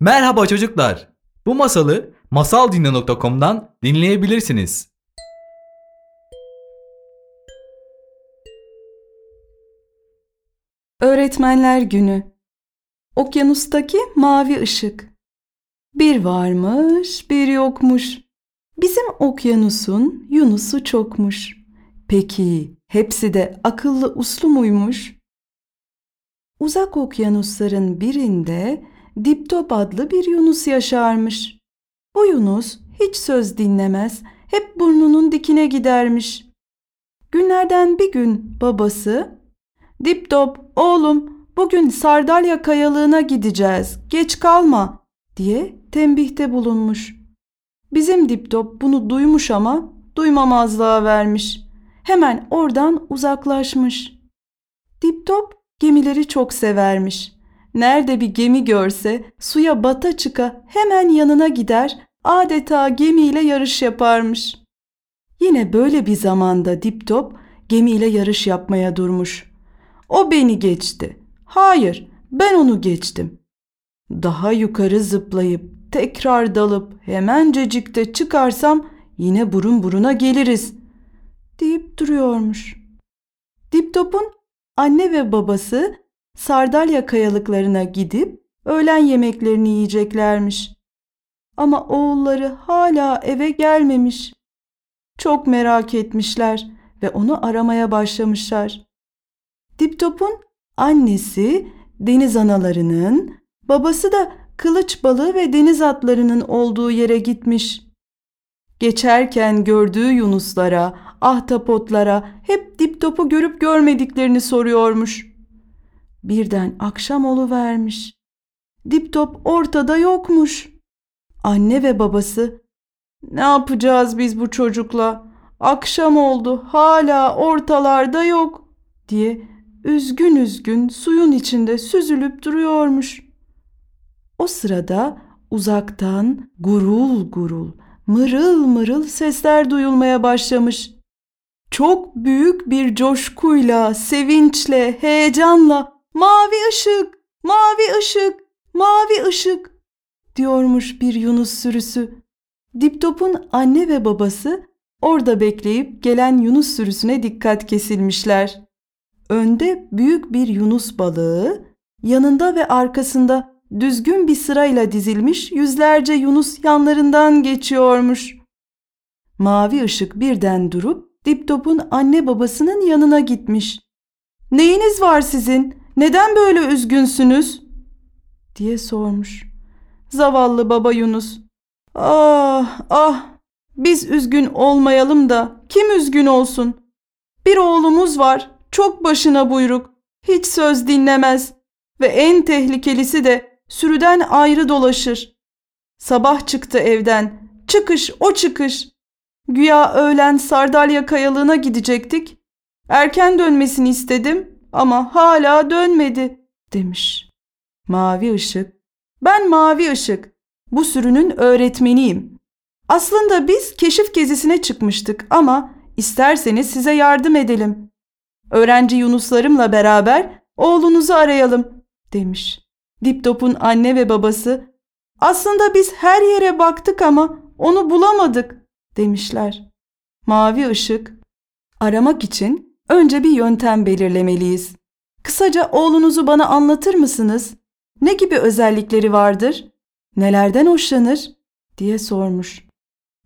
Merhaba çocuklar. Bu masalı masaldinle.com'dan dinleyebilirsiniz. Öğretmenler Günü Okyanustaki mavi ışık Bir varmış, bir yokmuş. Bizim okyanusun Yunus'u çokmuş. Peki hepsi de akıllı uslu muymuş? Uzak okyanusların birinde Diptop adlı bir Yunus yaşarmış. Bu Yunus hiç söz dinlemez, hep burnunun dikine gidermiş. Günlerden bir gün babası, Diptop oğlum bugün Sardalya kayalığına gideceğiz, geç kalma diye tembihte bulunmuş. Bizim Diptop bunu duymuş ama duymamazlığa vermiş. Hemen oradan uzaklaşmış. Diptop gemileri çok severmiş. Nerede bir gemi görse suya bata çıka hemen yanına gider, adeta gemiyle yarış yaparmış. Yine böyle bir zamanda Diptop gemiyle yarış yapmaya durmuş. O beni geçti. Hayır, ben onu geçtim. Daha yukarı zıplayıp tekrar dalıp hemencecikte çıkarsam yine burun buruna geliriz deyip duruyormuş. Diptop'un anne ve babası Sardalya kayalıklarına gidip öğlen yemeklerini yiyeceklermiş. Ama oğulları hala eve gelmemiş. Çok merak etmişler ve onu aramaya başlamışlar. Diptop'un annesi deniz analarının, babası da kılıç balığı ve deniz atlarının olduğu yere gitmiş. Geçerken gördüğü yunuslara, ahtapotlara hep diptopu görüp görmediklerini soruyormuş. Birden akşam vermiş. Diptop ortada yokmuş. Anne ve babası ne yapacağız biz bu çocukla? Akşam oldu hala ortalarda yok diye üzgün üzgün suyun içinde süzülüp duruyormuş. O sırada uzaktan gurul gurul, mırıl mırıl sesler duyulmaya başlamış. Çok büyük bir coşkuyla, sevinçle, heyecanla Mavi ışık, mavi ışık, mavi ışık diyormuş bir Yunus sürüsü. Diptop'un anne ve babası orada bekleyip gelen Yunus sürüsüne dikkat kesilmişler. Önde büyük bir Yunus balığı, yanında ve arkasında düzgün bir sırayla dizilmiş yüzlerce Yunus yanlarından geçiyormuş. Mavi ışık birden durup Diptop'un anne babasının yanına gitmiş. ''Neyiniz var sizin? Neden böyle üzgünsünüz? diye sormuş. Zavallı baba Yunus. Ah ah biz üzgün olmayalım da kim üzgün olsun? Bir oğlumuz var çok başına buyruk hiç söz dinlemez ve en tehlikelisi de sürüden ayrı dolaşır. Sabah çıktı evden çıkış o çıkış. Güya öğlen Sardalya kayalığına gidecektik. Erken dönmesini istedim ama hala dönmedi demiş. Mavi ışık. Ben mavi ışık. Bu sürünün öğretmeniyim. Aslında biz keşif gezisine çıkmıştık ama isterseniz size yardım edelim. Öğrenci Yunuslarımla beraber oğlunuzu arayalım demiş. Diptop'un anne ve babası aslında biz her yere baktık ama onu bulamadık demişler. Mavi ışık aramak için Önce bir yöntem belirlemeliyiz. Kısaca oğlunuzu bana anlatır mısınız? Ne gibi özellikleri vardır? Nelerden hoşlanır? diye sormuş.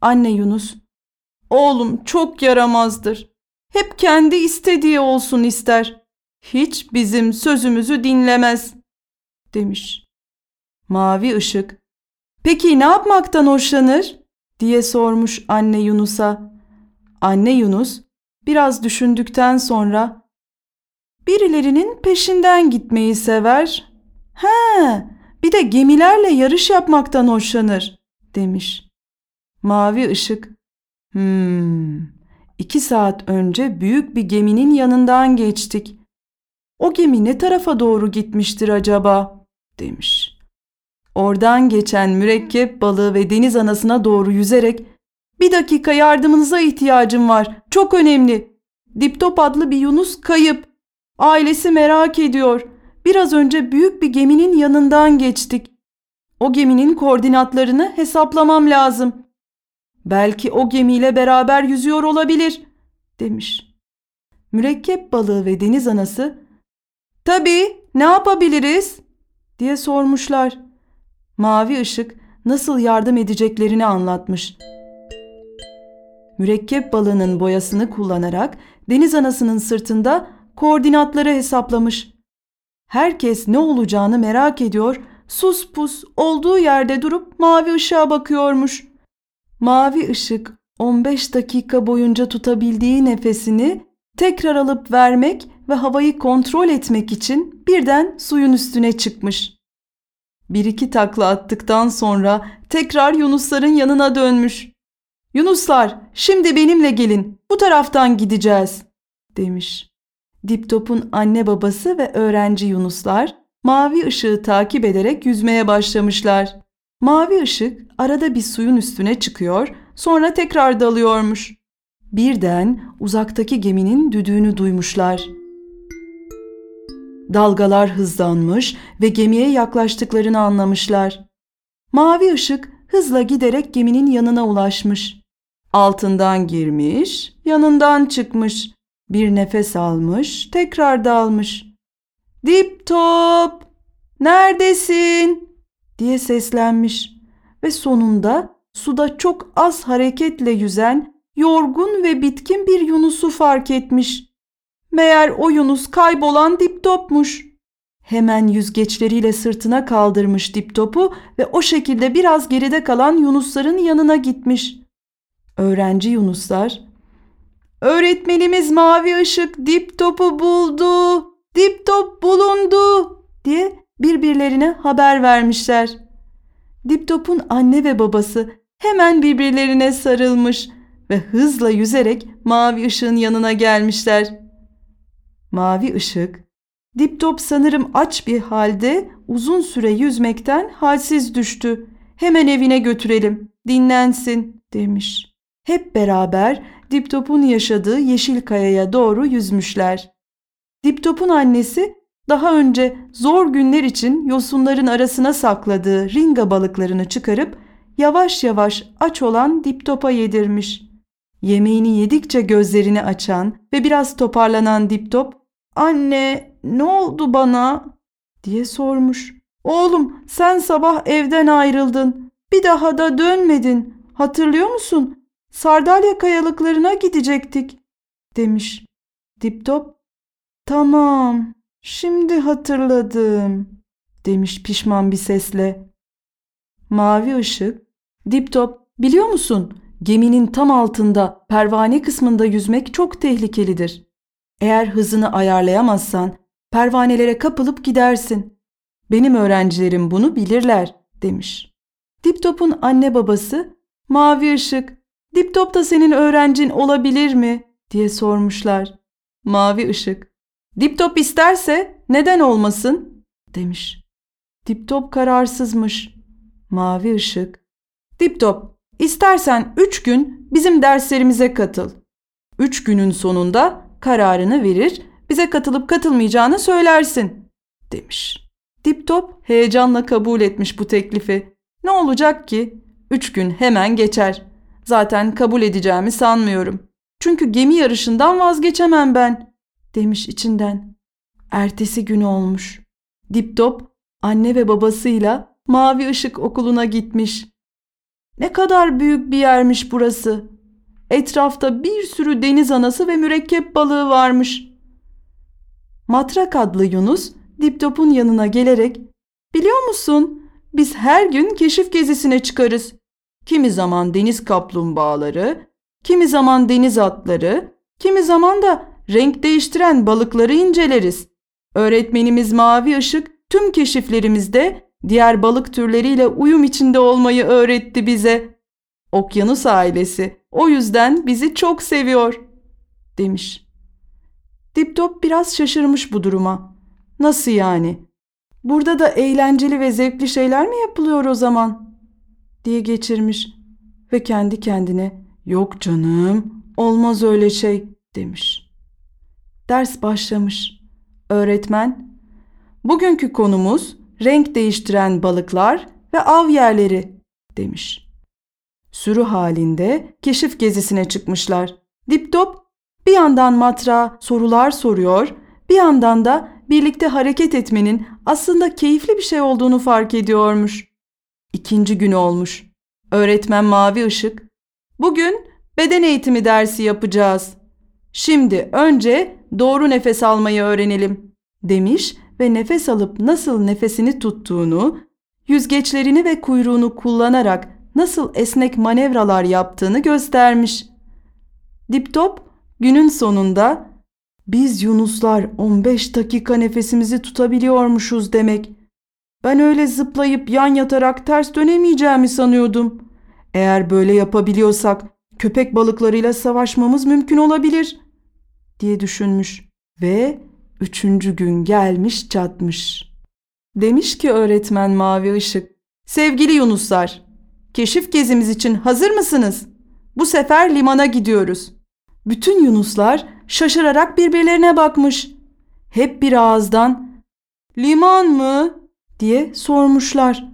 Anne Yunus, oğlum çok yaramazdır. Hep kendi istediği olsun ister. Hiç bizim sözümüzü dinlemez, demiş. Mavi ışık, peki ne yapmaktan hoşlanır? diye sormuş anne Yunus'a. Anne Yunus, Biraz düşündükten sonra birilerinin peşinden gitmeyi sever. He, bir de gemilerle yarış yapmaktan hoşlanır demiş. Mavi ışık. Hmm, iki saat önce büyük bir geminin yanından geçtik. O gemi ne tarafa doğru gitmiştir acaba? demiş. Oradan geçen mürekkep balığı ve deniz anasına doğru yüzerek bir dakika yardımınıza ihtiyacım var. Çok önemli. Diptop adlı bir Yunus kayıp. Ailesi merak ediyor. Biraz önce büyük bir geminin yanından geçtik. O geminin koordinatlarını hesaplamam lazım. Belki o gemiyle beraber yüzüyor olabilir, demiş. Mürekkep balığı ve deniz anası, tabii ne yapabiliriz, diye sormuşlar. Mavi ışık nasıl yardım edeceklerini anlatmış. Mürekkep balığının boyasını kullanarak deniz anasının sırtında koordinatları hesaplamış. Herkes ne olacağını merak ediyor, sus pus olduğu yerde durup mavi ışığa bakıyormuş. Mavi ışık 15 dakika boyunca tutabildiği nefesini tekrar alıp vermek ve havayı kontrol etmek için birden suyun üstüne çıkmış. Bir iki takla attıktan sonra tekrar Yunusların yanına dönmüş. Yunuslar şimdi benimle gelin bu taraftan gideceğiz demiş. Diptop'un anne babası ve öğrenci Yunuslar mavi ışığı takip ederek yüzmeye başlamışlar. Mavi ışık arada bir suyun üstüne çıkıyor, sonra tekrar dalıyormuş. Birden uzaktaki geminin düdüğünü duymuşlar. Dalgalar hızlanmış ve gemiye yaklaştıklarını anlamışlar. Mavi ışık hızla giderek geminin yanına ulaşmış. Altından girmiş, yanından çıkmış. Bir nefes almış, tekrar dalmış. Dip top, neredesin? diye seslenmiş ve sonunda suda çok az hareketle yüzen yorgun ve bitkin bir Yunus'u fark etmiş. Meğer o Yunus kaybolan diptopmuş. Hemen yüzgeçleriyle sırtına kaldırmış diptopu ve o şekilde biraz geride kalan Yunusların yanına gitmiş. Öğrenci Yunuslar, ''Öğretmenimiz mavi ışık diptopu buldu, diptop bulundu.'' diye birbirlerine haber vermişler. Diptop'un anne ve babası hemen birbirlerine sarılmış ve hızla yüzerek mavi ışığın yanına gelmişler. Mavi ışık, Diptop sanırım aç bir halde uzun süre yüzmekten halsiz düştü. Hemen evine götürelim, dinlensin demiş. Hep beraber Diptop'un yaşadığı yeşil kayaya doğru yüzmüşler. Diptop'un annesi daha önce zor günler için yosunların arasına sakladığı ringa balıklarını çıkarıp yavaş yavaş aç olan Diptop'a yedirmiş. Yemeğini yedikçe gözlerini açan ve biraz toparlanan Diptop, ''Anne, ne oldu bana?'' diye sormuş. ''Oğlum, sen sabah evden ayrıldın. Bir daha da dönmedin. Hatırlıyor musun? Sardalya kayalıklarına gidecektik.'' demiş. Diptop, ''Tamam, şimdi hatırladım.'' demiş pişman bir sesle. Mavi ışık, Diptop, biliyor musun? Geminin tam altında, pervane kısmında yüzmek çok tehlikelidir. Eğer hızını ayarlayamazsan pervanelere kapılıp gidersin. Benim öğrencilerim bunu bilirler, demiş. Diptop'un anne babası, mavi ışık, Diptop da senin öğrencin olabilir mi? diye sormuşlar. Mavi ışık, Diptop isterse neden olmasın? demiş. Diptop kararsızmış. Mavi ışık, Diptop, istersen üç gün bizim derslerimize katıl. Üç günün sonunda kararını verir, bize katılıp katılmayacağını söylersin, demiş. Diptop heyecanla kabul etmiş bu teklifi. Ne olacak ki? Üç gün hemen geçer. Zaten kabul edeceğimi sanmıyorum. Çünkü gemi yarışından vazgeçemem ben, demiş içinden. Ertesi gün olmuş. Diptop anne ve babasıyla Mavi Işık Okulu'na gitmiş. Ne kadar büyük bir yermiş burası. Etrafta bir sürü deniz anası ve mürekkep balığı varmış. Matrak adlı Yunus Diptop'un yanına gelerek ''Biliyor musun biz her gün keşif gezisine çıkarız. Kimi zaman deniz kaplumbağaları, kimi zaman deniz atları, kimi zaman da renk değiştiren balıkları inceleriz. Öğretmenimiz Mavi Işık tüm keşiflerimizde diğer balık türleriyle uyum içinde olmayı öğretti bize. Okyanus ailesi o yüzden bizi çok seviyor." demiş. Diptop biraz şaşırmış bu duruma. Nasıl yani? Burada da eğlenceli ve zevkli şeyler mi yapılıyor o zaman? Diye geçirmiş ve kendi kendine yok canım olmaz öyle şey demiş. Ders başlamış. Öğretmen, bugünkü konumuz renk değiştiren balıklar ve av yerleri demiş. Sürü halinde keşif gezisine çıkmışlar. Diptop bir yandan matra sorular soruyor, bir yandan da birlikte hareket etmenin aslında keyifli bir şey olduğunu fark ediyormuş. İkinci gün olmuş. Öğretmen Mavi Işık, bugün beden eğitimi dersi yapacağız. Şimdi önce doğru nefes almayı öğrenelim demiş ve nefes alıp nasıl nefesini tuttuğunu, yüzgeçlerini ve kuyruğunu kullanarak nasıl esnek manevralar yaptığını göstermiş. Diptop günün sonunda biz Yunuslar 15 dakika nefesimizi tutabiliyormuşuz demek. Ben öyle zıplayıp yan yatarak ters dönemeyeceğimi sanıyordum. Eğer böyle yapabiliyorsak köpek balıklarıyla savaşmamız mümkün olabilir diye düşünmüş ve üçüncü gün gelmiş çatmış. Demiş ki öğretmen Mavi Işık, sevgili Yunuslar, keşif gezimiz için hazır mısınız? Bu sefer limana gidiyoruz. Bütün Yunuslar şaşırarak birbirlerine bakmış. Hep bir ağızdan liman mı diye sormuşlar.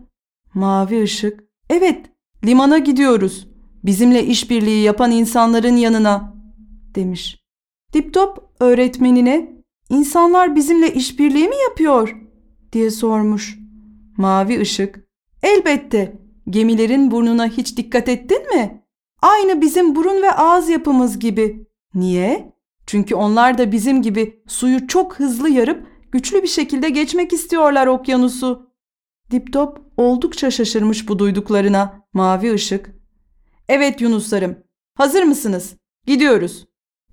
Mavi ışık evet limana gidiyoruz. Bizimle işbirliği yapan insanların yanına demiş. Diptop öğretmenine insanlar bizimle işbirliği mi yapıyor diye sormuş. Mavi ışık elbette gemilerin burnuna hiç dikkat ettin mi? Aynı bizim burun ve ağız yapımız gibi. Niye? Çünkü onlar da bizim gibi suyu çok hızlı yarıp güçlü bir şekilde geçmek istiyorlar okyanusu. Diptop oldukça şaşırmış bu duyduklarına. Mavi ışık. Evet Yunuslarım, hazır mısınız? Gidiyoruz.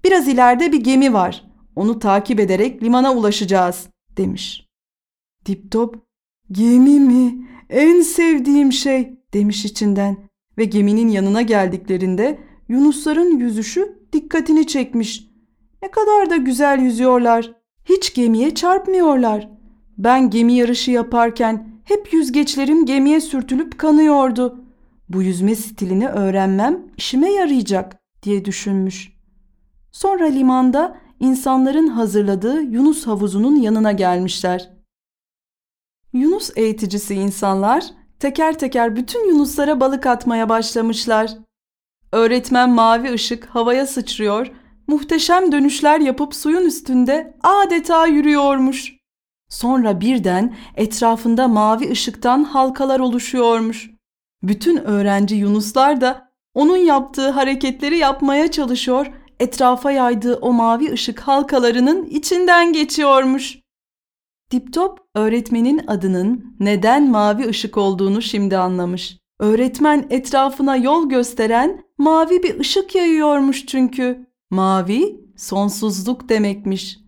Biraz ileride bir gemi var. Onu takip ederek limana ulaşacağız, demiş. Diptop, gemi mi? En sevdiğim şey, demiş içinden ve geminin yanına geldiklerinde Yunusların yüzüşü dikkatini çekmiş. Ne kadar da güzel yüzüyorlar. Hiç gemiye çarpmıyorlar. Ben gemi yarışı yaparken hep yüzgeçlerim gemiye sürtülüp kanıyordu. Bu yüzme stilini öğrenmem işime yarayacak diye düşünmüş. Sonra limanda insanların hazırladığı Yunus havuzunun yanına gelmişler. Yunus eğiticisi insanlar teker teker bütün yunuslara balık atmaya başlamışlar. Öğretmen mavi ışık havaya sıçrıyor, muhteşem dönüşler yapıp suyun üstünde adeta yürüyormuş. Sonra birden etrafında mavi ışıktan halkalar oluşuyormuş. Bütün öğrenci yunuslar da onun yaptığı hareketleri yapmaya çalışıyor, etrafa yaydığı o mavi ışık halkalarının içinden geçiyormuş. Diptop öğretmenin adının neden mavi ışık olduğunu şimdi anlamış. Öğretmen etrafına yol gösteren mavi bir ışık yayıyormuş çünkü. Mavi sonsuzluk demekmiş.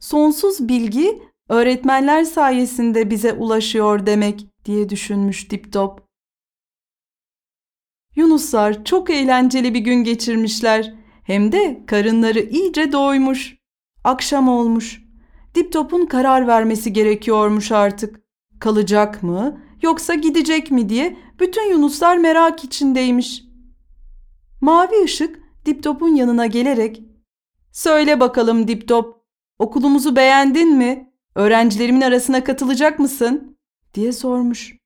Sonsuz bilgi öğretmenler sayesinde bize ulaşıyor demek diye düşünmüş Diptop. Yunuslar çok eğlenceli bir gün geçirmişler. Hem de karınları iyice doymuş. Akşam olmuş. Diptop'un karar vermesi gerekiyormuş artık. Kalacak mı yoksa gidecek mi diye bütün Yunuslar merak içindeymiş. Mavi ışık Diptop'un yanına gelerek ''Söyle bakalım Diptop, okulumuzu beğendin mi? Öğrencilerimin arasına katılacak mısın?'' diye sormuş.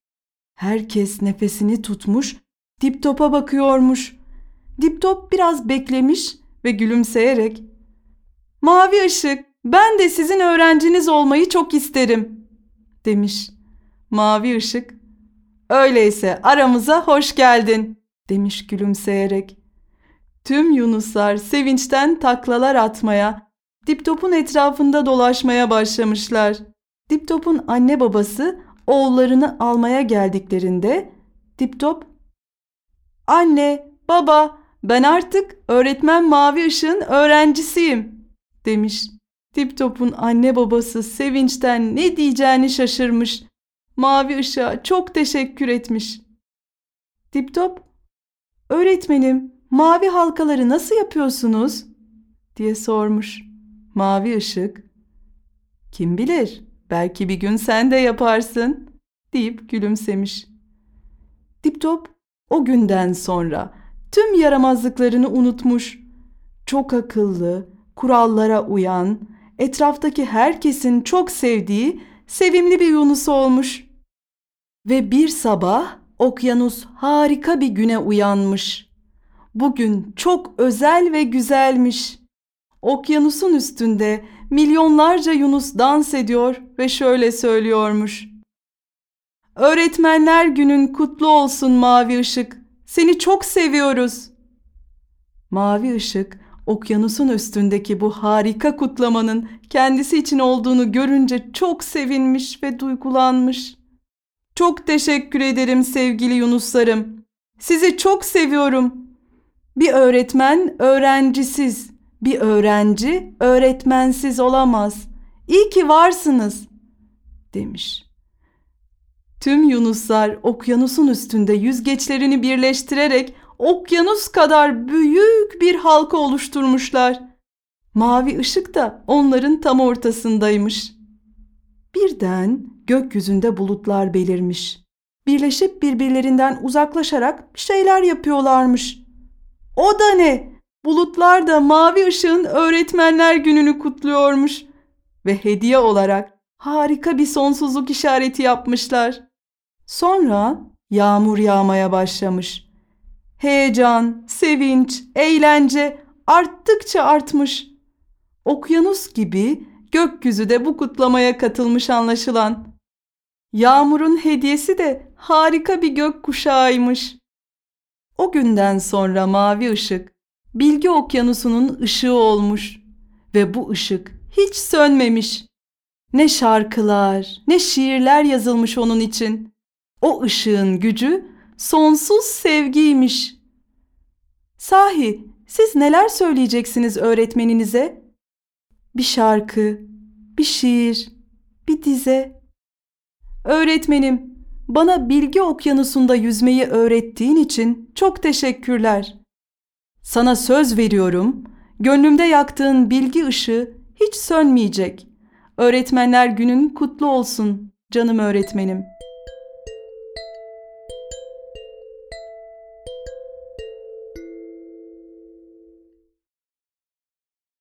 Herkes nefesini tutmuş, Diptop'a bakıyormuş. Diptop biraz beklemiş ve gülümseyerek ''Mavi ışık, ben de sizin öğrenciniz olmayı çok isterim.'' demiş. Mavi ışık ''Öyleyse aramıza hoş geldin.'' demiş gülümseyerek. Tüm yunuslar sevinçten taklalar atmaya, Diptop'un etrafında dolaşmaya başlamışlar. Diptop'un anne babası oğullarını almaya geldiklerinde Diptop ''Anne, baba, ben artık öğretmen Mavi Işık'ın öğrencisiyim.'' demiş. Diptop'un anne babası sevinçten ne diyeceğini şaşırmış. Mavi Işık'a çok teşekkür etmiş. Diptop, ''Öğretmenim, mavi halkaları nasıl yapıyorsunuz?'' diye sormuş. Mavi ışık, ''Kim bilir, belki bir gün sen de yaparsın.'' deyip gülümsemiş. Diptop o günden sonra tüm yaramazlıklarını unutmuş. Çok akıllı, kurallara uyan, etraftaki herkesin çok sevdiği sevimli bir Yunus olmuş. Ve bir sabah okyanus harika bir güne uyanmış. Bugün çok özel ve güzelmiş. Okyanusun üstünde milyonlarca yunus dans ediyor ve şöyle söylüyormuş. Öğretmenler günün kutlu olsun mavi ışık. Seni çok seviyoruz. Mavi ışık okyanusun üstündeki bu harika kutlamanın kendisi için olduğunu görünce çok sevinmiş ve duygulanmış. Çok teşekkür ederim sevgili Yunuslarım. Sizi çok seviyorum. Bir öğretmen öğrencisiz, bir öğrenci öğretmensiz olamaz. İyi ki varsınız." demiş. Tüm yunuslar okyanusun üstünde yüzgeçlerini birleştirerek okyanus kadar büyük bir halka oluşturmuşlar. Mavi ışık da onların tam ortasındaymış. Birden gökyüzünde bulutlar belirmiş. Birleşip birbirlerinden uzaklaşarak şeyler yapıyorlarmış. O da ne? Bulutlar da mavi ışığın öğretmenler gününü kutluyormuş ve hediye olarak harika bir sonsuzluk işareti yapmışlar. Sonra yağmur yağmaya başlamış. Heyecan, sevinç, eğlence arttıkça artmış. Okyanus gibi gökyüzü de bu kutlamaya katılmış anlaşılan. Yağmurun hediyesi de harika bir gök kuşağıymış. O günden sonra mavi ışık bilgi okyanusunun ışığı olmuş ve bu ışık hiç sönmemiş. Ne şarkılar, ne şiirler yazılmış onun için. O ışığın gücü sonsuz sevgiymiş. Sahi siz neler söyleyeceksiniz öğretmeninize? Bir şarkı, bir şiir, bir dize. Öğretmenim, bana bilgi okyanusunda yüzmeyi öğrettiğin için çok teşekkürler. Sana söz veriyorum, gönlümde yaktığın bilgi ışığı hiç sönmeyecek. Öğretmenler günün kutlu olsun canım öğretmenim.''